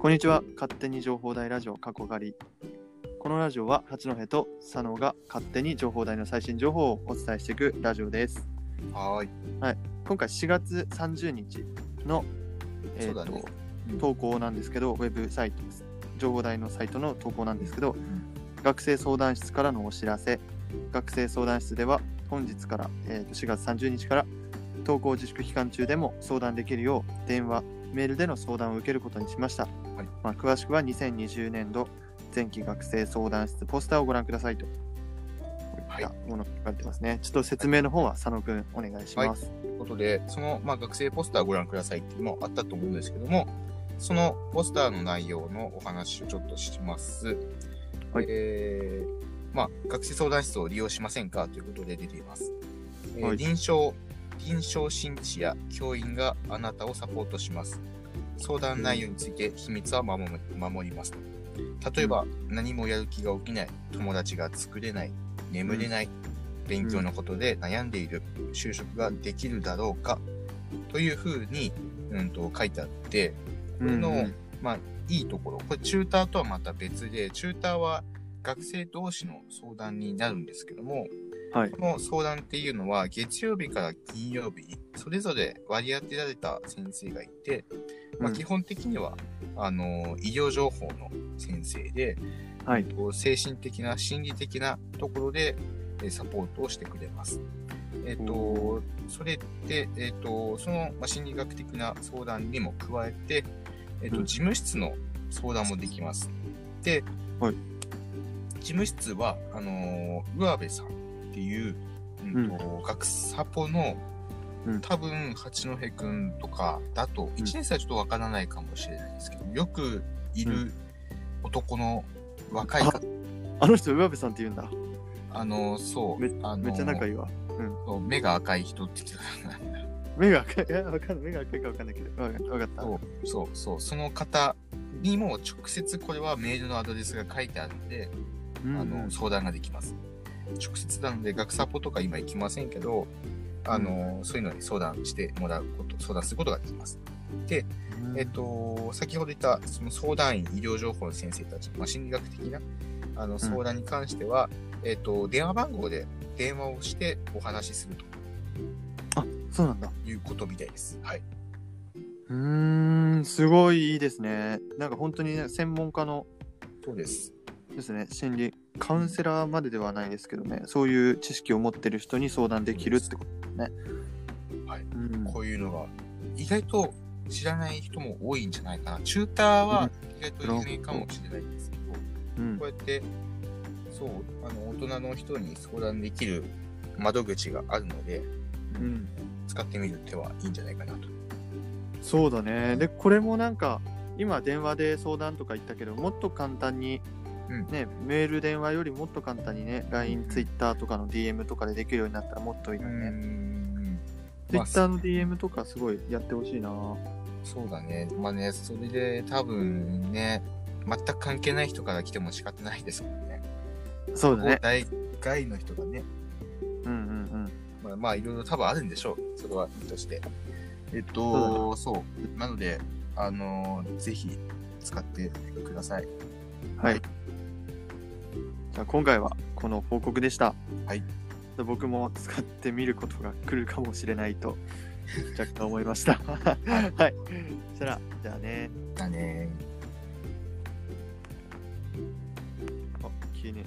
こんにちは。勝手に情報大ラジオ過去狩り。このラジオは八戸と佐野が勝手に情報大の最新情報をお伝えしていくラジオです。はーい。今回4月30日の、えーとねうん投稿なんですけど、ウェブサイトです。情報大のサイトの投稿なんですけど、ん学生相談室からのお知らせ。学生相談室では本日から、えーと4月30日から投稿自粛期間中でも相談できるよう電話、メールでの相談を受けることにしました。まあ、詳しくは2020年度前期学生相談室ポスターをご覧くださいと。はいものかれてますね。ちょっと説明の方は佐野くんお願いします。ということで、その、まあ、学生ポスターをご覧くださいっていうのもあったと思うんですけども、そのポスターの内容のお話をちょっとします。はいえーまあ、学生相談室を利用しませんかということで出ています。えーはい臨床、臨床心理士や教員があなたをサポートします。相談内容について秘密は守り守りますと。例えば、何もやる気が起きない、友達が作れない、眠れない、勉強のことで悩んでいる、就職ができるだろうか、というふうに、うん、と書いてあって、これの、うんうんまあ、いいところ、これチューターとはまた別で、チューターは学生同士の相談になるんですけども、はい。この相談っていうのは、月曜日から金曜日に、それぞれ割り当てられた先生がいて、まあ、うん基本的には、あの、医療情報の先生で、はい。精神的な、心理的なところで、えーサポートをしてくれます。えっ、おと、それって、えっ、と、その、まあ、心理学的な相談にも加えて、えっ、と、うん事務室の相談もできます。で、はい事務室は、あのー、上部さんっていう、うんと学サポの、うん多分、八戸くんとかだと、1年生はちょっとわからないかもしれないですけど、よくいうるん男の若い方、あの人、上部さんって言うんだ。あの、そう、めあのめっちゃ仲いいわ。そう目が赤い人って言ってた目が赤い。いや、わかんない。目が赤いかわかんないけど。わかわかった。そう、そう、そう、その方にも直接これはメールのアドレスが書いてあるので、うんうんあの、相談ができます。直接なので、学サポとか今行きませんけど、あの、そういうのに相談してもらうこと、相談することができます。で、えっと、先ほど言った、その相談員、医療情報の先生たち、まあ、心理学的な、あの、相談に関しては、えっと、電話番号で電話をしてお話しするあ、そうなんだ。ということみたいです。はい。うーん、すごいいいですね。なんか本当にね、専門家のそうです。ですね、心理カウンセラーまでではないですけどね、そういう知識を持ってる人に相談できるってことですね。はい。うん、こういうのが、意外と知らない人も多いんじゃないかな。チューターは意外と有名かもしれないんですけど、うんこうやって、そう、あの、大人の人に相談できる窓口があるので、うん、使ってみる手はいいんじゃないかなと。そうだね。で、これもなんか、今電話で相談とか言ったけど、もっと簡単に、うんね、メール、電話よりもっと簡単にね、LINE、Twitter とかの DM とかでできるようになったらもっといいのね。Twitter の DM とかすごいやってほしいな。そうだね。まあね、それで多分ね、全く関係ない人から来ても仕方ないですもんね。そうだね。大概の人がね、うんうんまあ、まあ、いろいろ多分あるんでしょう。それはいいとして。えっそうと、そう。なので、あのーぜひ使ってください。うん。はい。今回はこの報告でした。はい。で僕も使ってみることが来るかもしれないと若干思いました。はい。そしたら、じゃあね。だねあ、急に。